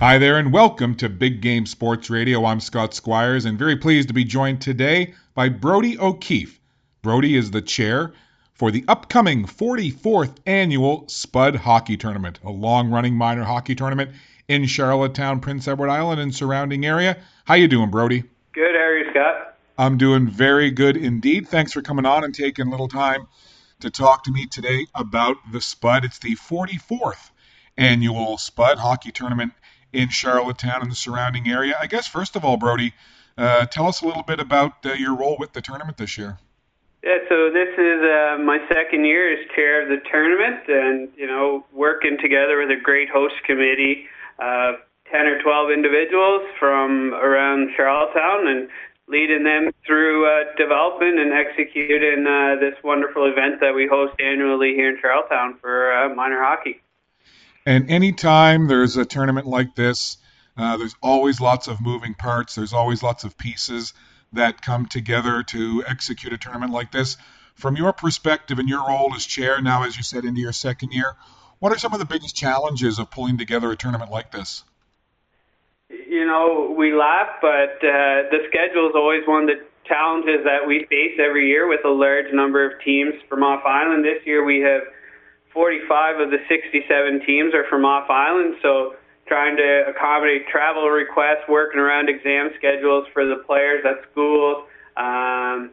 Hi there, and welcome to Big Game Sports Radio. I'm Scott Squires, and very pleased to be joined today by Brodie O'Keefe. Brodie is the chair for the upcoming 44th annual Spud Hockey Tournament, a long-running minor hockey tournament in Charlottetown, Prince Edward Island, and surrounding area. How you doing, Brodie? Good, how are you, Scott? I'm doing very good indeed. Thanks for coming on and taking a little time to talk to me today about the Spud. It's the 44th annual Spud Hockey Tournament in Charlottetown and the surrounding area. I guess, first of all, Brodie, uh, tell us a little bit about uh, your role with the tournament this year. Yeah, so this is uh, my second year as chair of the tournament, and you know, working together with a great host committee, uh, ten or twelve individuals from around Charlottetown, and leading them through uh, developing and executing uh, this wonderful event that we host annually here in Charlottetown for uh, minor hockey. And anytime there's a tournament like this, uh, there's always lots of moving parts. There's always lots of pieces that come together to execute a tournament like this. From your perspective and your role as chair, now as you said into your second year, what are some of the biggest challenges of pulling together a tournament like this? You know, we laugh, but uh, the schedule is always one of the challenges that we face every year with a large number of teams from off island. This year we have 45 of the 67 teams are from off island, so trying to accommodate travel requests, working around exam schedules for the players at schools, um,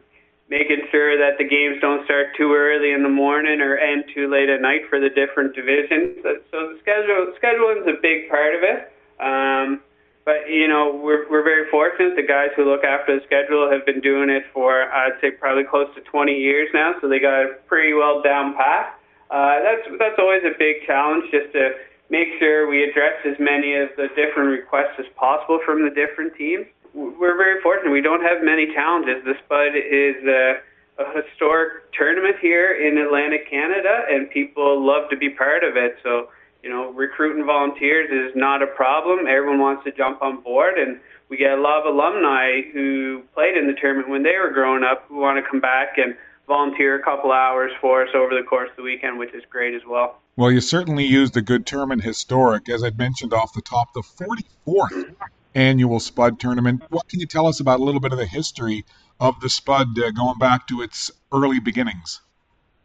making sure that the games don't start too early in the morning or end too late at night for the different divisions. So the schedule scheduling is a big part of it. Um, but you know we're we're very fortunate. The guys who look after the schedule have been doing it for I'd say probably close to 20 years now, so they got it pretty well down pat. Uh, that's that's always a big challenge, just to make sure we address as many of the different requests as possible from the different teams. We're very fortunate. We don't have many challenges. The Spud is a, a historic tournament here in Atlantic Canada, and people love to be part of it. So, you know, recruiting volunteers is not a problem. Everyone wants to jump on board, and we get a lot of alumni who played in the tournament when they were growing up who want to come back and volunteer a couple hours for us over the course of the weekend, which is great as well. Well, you certainly used a good term in historic. As I mentioned off the top, the 44th annual Spud tournament. What can you tell us about a little bit of the history of the Spud uh, going back to its early beginnings?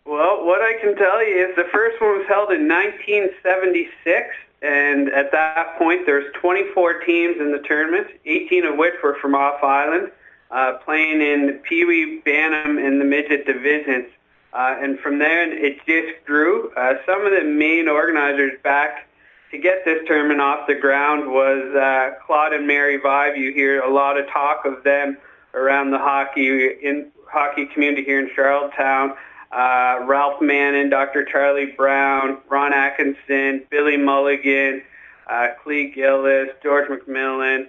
Well, what I can tell you is the first one was held in 1976, and at that point there's 24 teams in the tournament, 18 of which were from off island uh, playing in Pee Wee Bantam in the midget divisions. Uh, and from there, it just grew. Uh, some of the main organizers back to get this tournament off the ground was uh, Claude and Mary Vibe. You hear a lot of talk of them around the hockey in hockey community here in Charlottetown. Uh, Ralph Mannon, Dr. Charlie Brown, Ron Atkinson, Billy Mulligan, uh, Clee Gillis, George McMillan,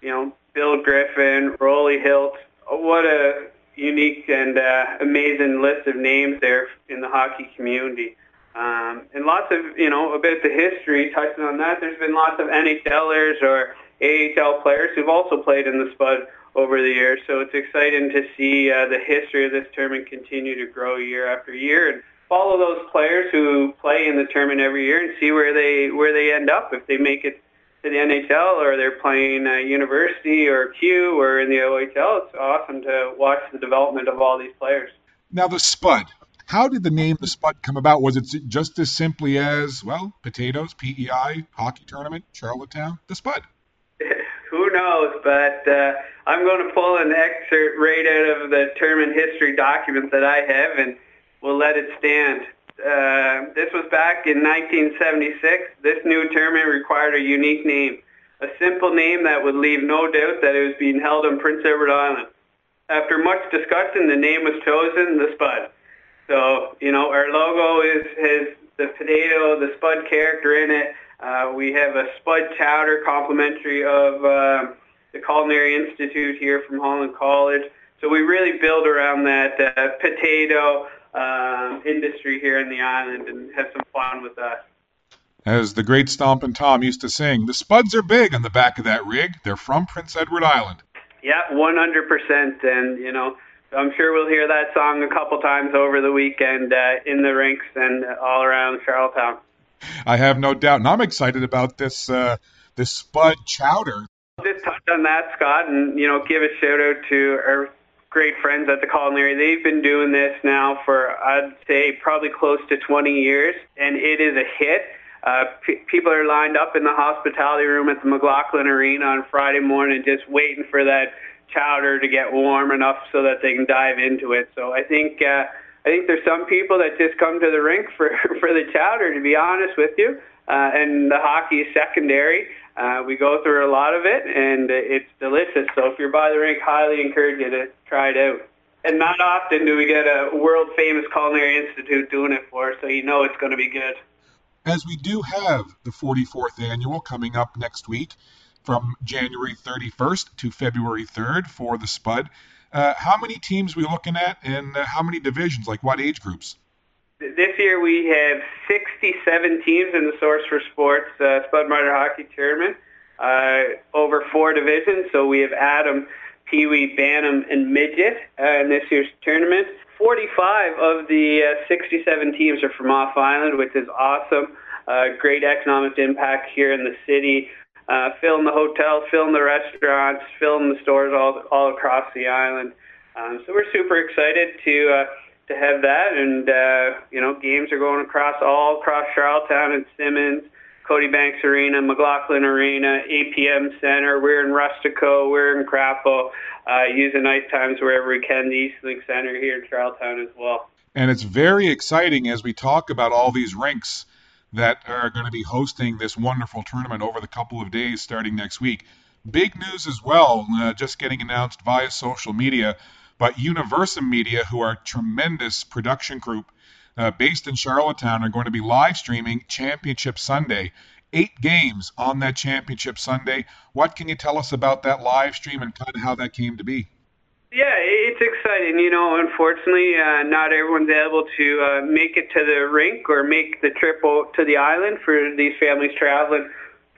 you know, Bill Griffin, Rolly Hilt. What a unique and uh, amazing list of names there in the hockey community. Um, and lots of, you know, a bit of the history, touching on that, there's been lots of NHLers or AHL players who've also played in the Spud over the years. So it's exciting to see uh, the history of this tournament continue to grow year after year and follow those players who play in the tournament every year and see where they where they end up if they make it to the NHL or they're playing uh, university or Q or in the OHL. It's awesome to watch the development of all these players. Now the Spud. How did the name the Spud come about? Was it just as simply as well, potatoes, PEI, hockey tournament, Charlottetown, the Spud? Who knows? But uh, I'm going to pull an excerpt right out of the tournament history document that I have, and we'll let it stand. Uh, this was back in 1976. This new tournament required a unique name, a simple name that would leave no doubt that it was being held on Prince Edward Island. After much discussion, the name was chosen, the Spud. So, you know, our logo is has the potato, the Spud character in it. Uh, we have a Spud chowder complimentary of uh, the Culinary Institute here from Holland College. So we really build around that uh, potato, um, industry here in the island and have some fun with us. As the great Stompin' Tom used to sing, the spuds are big on the back of that rig. They're from Prince Edward Island. Yeah, 100%. And, you know, I'm sure we'll hear that song a couple times over the weekend uh, in the rinks and all around Charlottetown. I have no doubt. And I'm excited about this. Uh, the Spud Chowder. Just touch on that, Scott, and you know, give a shout out to our great friends at the culinary. They've been doing this now for I'd say probably close to 20 years, and it is a hit. Uh, p- people are lined up in the hospitality room at the MacLauchlan Arena on Friday morning, just waiting for that chowder to get warm enough so that they can dive into it. So I think uh, I think there's some people that just come to the rink for for the chowder. To be honest with you, uh, and the hockey is secondary. Uh, we go through a lot of it, and it's delicious. So if you're by the rink, highly encourage you to try it out. And not often do we get a world famous culinary institute doing it for us, so you know it's going to be good. As we do have the 44th annual coming up next week from January 31st to February 3rd for the Spud, uh, how many teams we looking at and uh, how many divisions, like what age groups? This year we have 67 teams in the Source for Sports uh, Spud Minor Hockey Tournament uh, over four divisions. So we have Atom, Pee Wee, Bantam, and Midget uh, in this year's tournament. 45 of the uh, 67 teams are from off island, which is awesome. Uh, great economic impact here in the city. Uh, filling the hotels, filling the restaurants, filling the stores all all across the island. Um, so we're super excited to uh, to have that. And, uh, you know, games are going across all across Charlottetown and Simmons, Cody Banks Arena, MacLauchlan Arena, APM Center. We're in Rustico. We're in Crapaud. Uh, using night times wherever we can. The Eastlink Center here in Charlottetown as well. And it's very exciting as we talk about all these rinks that are going to be hosting this wonderful tournament over the couple of days starting next week. Big news as well, uh, just getting announced via social media. But Universum Media, who are a tremendous production group uh, based in Charlottetown, are going to be live streaming Championship Sunday. Eight games on that Championship Sunday. What can you tell us about that live stream and kind of how that came to be? Yeah, it's exciting. You know, unfortunately, uh, not everyone's able to uh, make it to the rink or make the trip to the island for these families traveling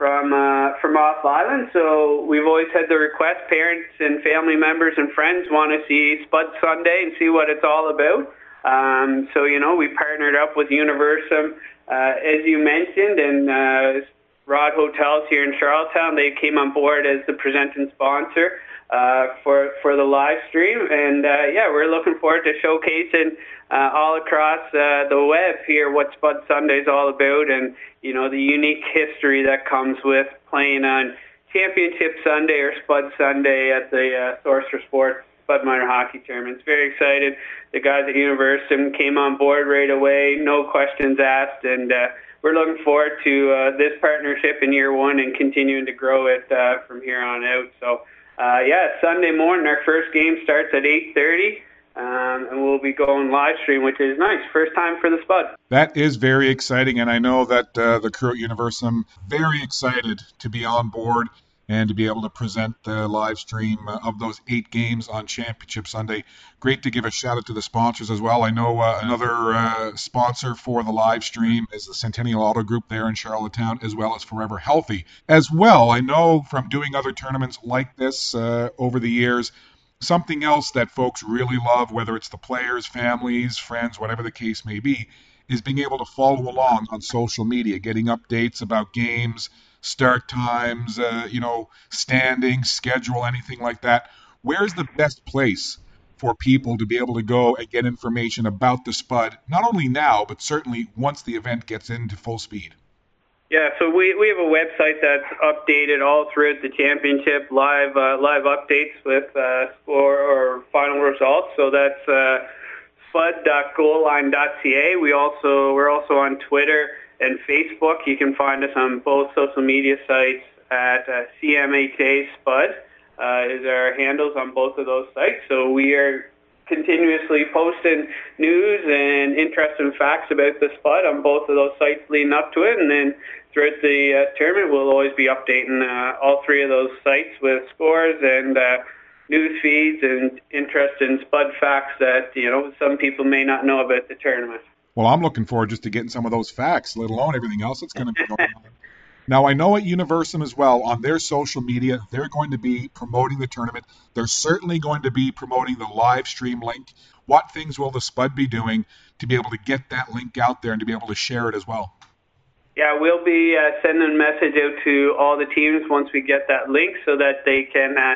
from uh, from off island. So we've always had the request. Parents and family members and friends want to see Spud Sunday and see what it's all about. Um, so you know we partnered up with Universum, uh, as you mentioned, and uh, Rodd Hotels here in Charlottetown. They came on board as the presenting sponsor uh, for for the live stream, and uh, yeah, we're looking forward to showcasing uh, all across uh, the web here what Spud Sunday is all about, and you know the unique history that comes with playing on Championship Sunday or Spud Sunday at the uh, Source for Sports Spud Minor Hockey Tournament. It's very excited. The guys at Universum came on board right away, no questions asked, and uh, we're looking forward to this partnership in year one and continuing to grow it from here on out. So, uh, yeah, Sunday morning, our first game starts at 8:30. Um, and we'll be going live stream, which is nice. First time for the Spud. That is very exciting, and I know that uh, the crew at Universum very excited to be on board and to be able to present the live stream of those eight games on Championship Sunday. Great to give a shout out to the sponsors as well. I know uh, another uh, sponsor for the live stream is the Centennial Auto Group there in Charlottetown, as well as Forever Healthy. As well, I know from doing other tournaments like this uh, over the years something else that folks really love, whether it's the players, families, friends, whatever the case may be, is being able to follow along on social media, getting updates about games, start times, uh, you know, standing, schedule, anything like that. Where's the best place for people to be able to go and get information about the Spud, not only now, but certainly once the event gets into full speed? Yeah, so we, we have a website that's updated all throughout the championship, live uh, live updates with uh, score or final results. So that's uh. We also we're also on Twitter and Facebook. You can find us on both social media sites at uh, CMHA Spud uh, is our handles on both of those sites. So we are continuously posting news and interesting facts about the Spud on both of those sites leading up to it, and then throughout the uh, tournament, we'll always be updating uh, all three of those sites with scores and uh, news feeds and interesting Spud facts that you know some people may not know about the tournament. Well, I'm looking forward just to getting some of those facts, let alone everything else that's going to be going on. Now, I know at Universum as well, on their social media, they're going to be promoting the tournament. They're certainly going to be promoting the live stream link. What things will the Spud be doing to be able to get that link out there and to be able to share it as well? Yeah, we'll be uh, sending a message out to all the teams once we get that link so that they can uh,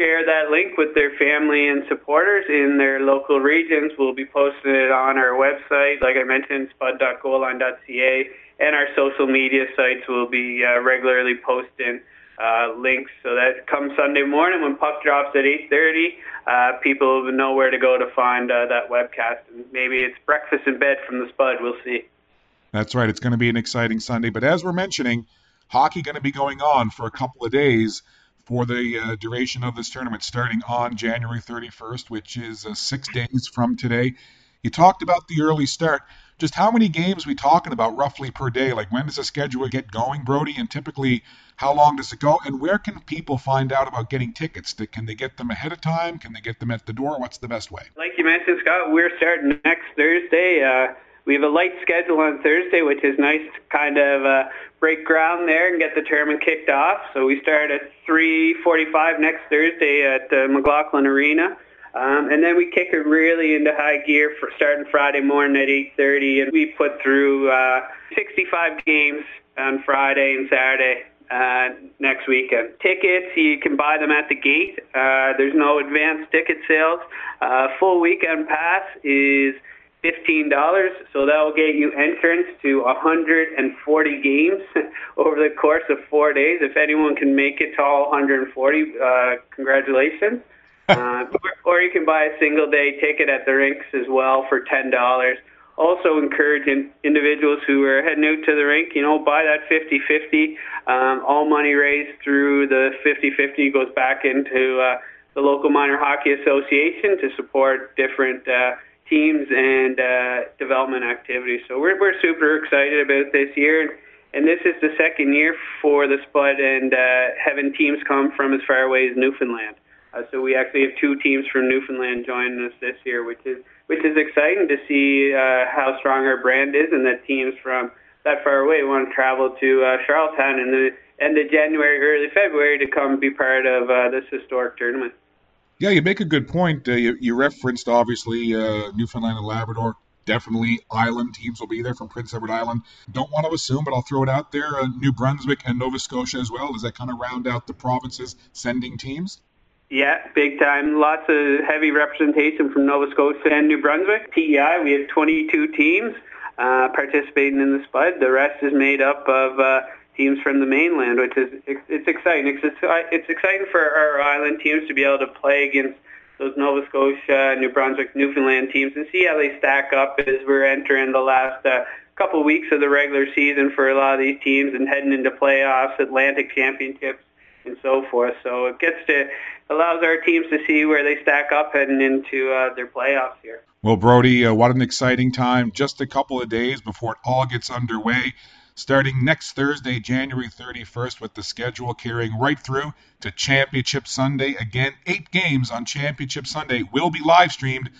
share that link with their family and supporters in their local regions. We'll be posting it on our website, like I mentioned, spud.goalline.ca, and our social media sites will be uh, regularly posting uh, links so that come Sunday morning when puck drops at 8.30, uh, people know where to go to find uh, that webcast. And maybe it's breakfast in bed from the Spud. We'll see. That's right. It's going to be an exciting Sunday. But as we're mentioning, hockey going to be going on for a couple of days for the uh, duration of this tournament, starting on January 31st, which is uh, six days from today. You talked about the early start just how many games we talking about roughly per day? Like when does the schedule get going, Brodie? And typically, how long does it go? And where can people find out about getting tickets? Can they get them ahead of time? Can they get them at the door? What's the best way? Like you mentioned, Scott, we're starting next Thursday. Uh, we have a light schedule on Thursday, which is nice to kind of uh, break ground there and get the tournament kicked off. So we start at 3:45 next Thursday at uh, MacLauchlan Arena. Um, and then we kick it really into high gear for starting Friday morning at 8.30. And we put through uh, 65 games on Friday and Saturday uh, next weekend. Tickets, you can buy them at the gate. Uh, there's no advanced ticket sales. Uh, full weekend pass is $15, so that will get you entrance to 140 games over the course of four days. If anyone can make it to all 140, uh, congratulations uh, or, or you can buy a single day ticket at the rinks as well for ten dollars. Also encouraging individuals who are heading out to the rink, you know, buy that 50-50. Um, all money raised through the 50-50 goes back into uh, the local minor hockey association to support different uh, teams and uh, development activities. So we're we're super excited about this year. And this is the second year for the Spud and uh, having teams come from as far away as Newfoundland. Uh, so we actually have two teams from Newfoundland joining us this year, which is which is exciting to see uh, how strong our brand is, and that teams from that far away want to travel to uh, Charlottetown in the end of January, early February to come be part of uh, this historic tournament. Yeah, you make a good point. Uh, you, you referenced obviously uh, Newfoundland and Labrador. Definitely, island teams will be there from Prince Edward Island. Don't want to assume, but I'll throw it out there. Uh, New Brunswick and Nova Scotia as well. Does that kind of round out the provinces sending teams? Yeah, big time. Lots of heavy representation from Nova Scotia and New Brunswick. PEI, we have 22 teams uh, participating in the Spud. The rest is made up of uh, teams from the mainland, which is it's exciting. It's, it's exciting for our island teams to be able to play against those Nova Scotia, New Brunswick, Newfoundland teams and see how they stack up as we're entering the last uh, couple weeks of the regular season for a lot of these teams and heading into playoffs, Atlantic championships and so forth. So it gets to allows our teams to see where they stack up heading into uh, their playoffs here. Well, Brodie, uh, what an exciting time! Just a couple of days before it all gets underway. Starting next Thursday, January 31st, with the schedule carrying right through to Championship Sunday. Again, eight games on Championship Sunday will be live streamed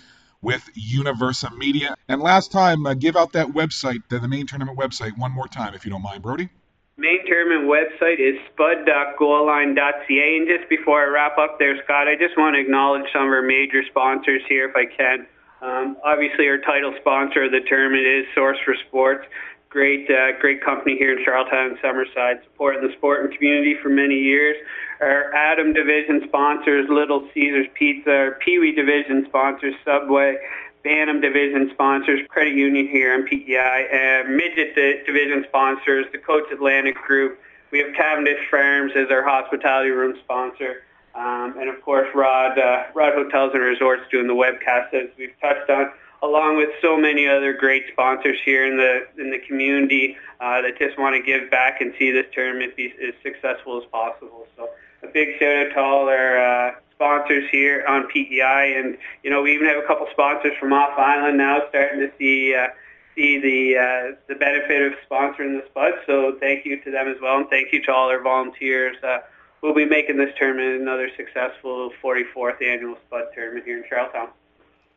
with Universum Media. And last time, uh, give out that website, the, the main tournament website, one more time, if you don't mind, Brodie main tournament website is spud.goalline.ca. And just before I wrap up there, Scott, I just want to acknowledge some of our major sponsors here, if I can. Um, obviously, our title sponsor of the tournament is Source for Sports. Great, uh, great company here in Charlottetown and Summerside, supporting the sport and community for many years. Our Atom Division sponsors, Little Caesars Pizza. Our Pee Wee Division sponsors, Subway. Bantam Division sponsors, Credit Union here in PEI, uh, Midget Division sponsors, the Coach Atlantic Group. We have Cavendish Farms as our hospitality room sponsor. Um, and of course, Rodd, uh, Rodd Hotels and Resorts doing the webcast as we've touched on, along with so many other great sponsors here in the in the community uh, that just want to give back and see this tournament be as successful as possible. So a big shout out to all our uh, sponsors here on PEI, and you know we even have a couple sponsors from off island now starting to see uh, see the uh, the benefit of sponsoring the Spud. So thank you to them as well, and thank you to all our volunteers. Uh, we'll be making this tournament another successful 44th annual Spud tournament here in Charlottetown.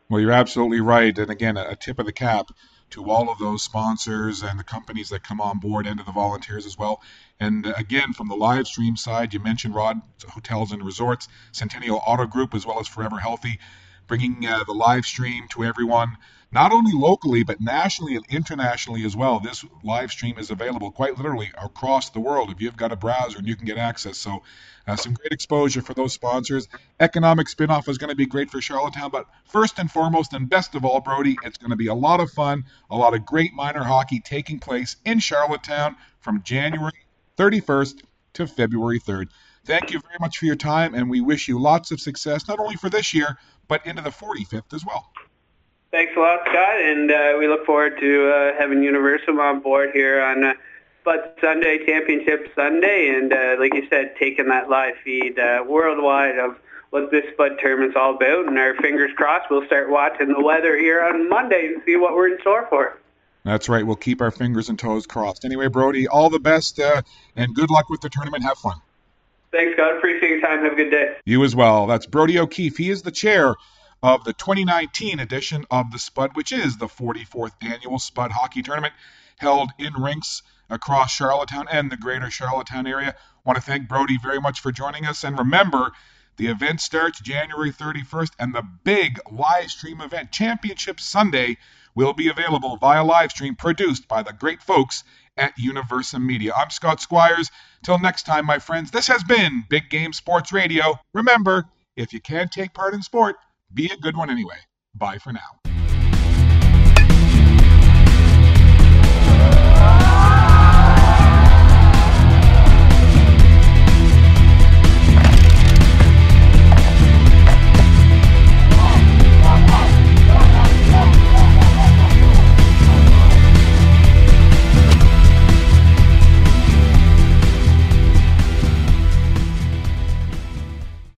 Well, you're absolutely right, and again, a tip of the cap to all of those sponsors and the companies that come on board and to the volunteers as well. And again, from the live stream side, you mentioned Rodd Hotels and Resorts, Centennial Auto Group, as well as Forever Healthy. Bringing uh, the live stream to everyone, not only locally, but nationally and internationally as well. This live stream is available quite literally across the world if you've got a browser and you can get access. So, uh, some great exposure for those sponsors. Economic spinoff is going to be great for Charlottetown, but first and foremost, and best of all, Brodie, it's going to be a lot of fun, a lot of great minor hockey taking place in Charlottetown from January 31st to February 3rd. Thank you very much for your time, and we wish you lots of success, not only for this year, but into the 45th as well. Thanks a lot, Scott, and uh, we look forward to uh, having Universum on board here on uh, Spud Sunday, Championship Sunday, and uh, like you said, taking that live feed uh, worldwide of what this Spud tournament's all about, and our fingers crossed we'll start watching the weather here on Monday and see what we're in store for. That's right. We'll keep our fingers and toes crossed. Anyway, Brodie, all the best uh, and good luck with the tournament. Have fun. Thanks, Scott. Appreciate your time. Have a good day. You as well. That's Brodie O'Keefe. He is the chair of the 2019 edition of the Spud, which is the 44th annual Spud Hockey Tournament held in rinks across Charlottetown and the greater Charlottetown area. Want to thank Brodie very much for joining us. And remember, the event starts January 31st, and the big live stream event, Championship Sunday, will be available via live stream produced by the great folks at Universum Media. I'm Scott Squires. Till next time, my friends, this has been Big Game Sports Radio. Remember, if you can't take part in sport, be a good one anyway. Bye for now.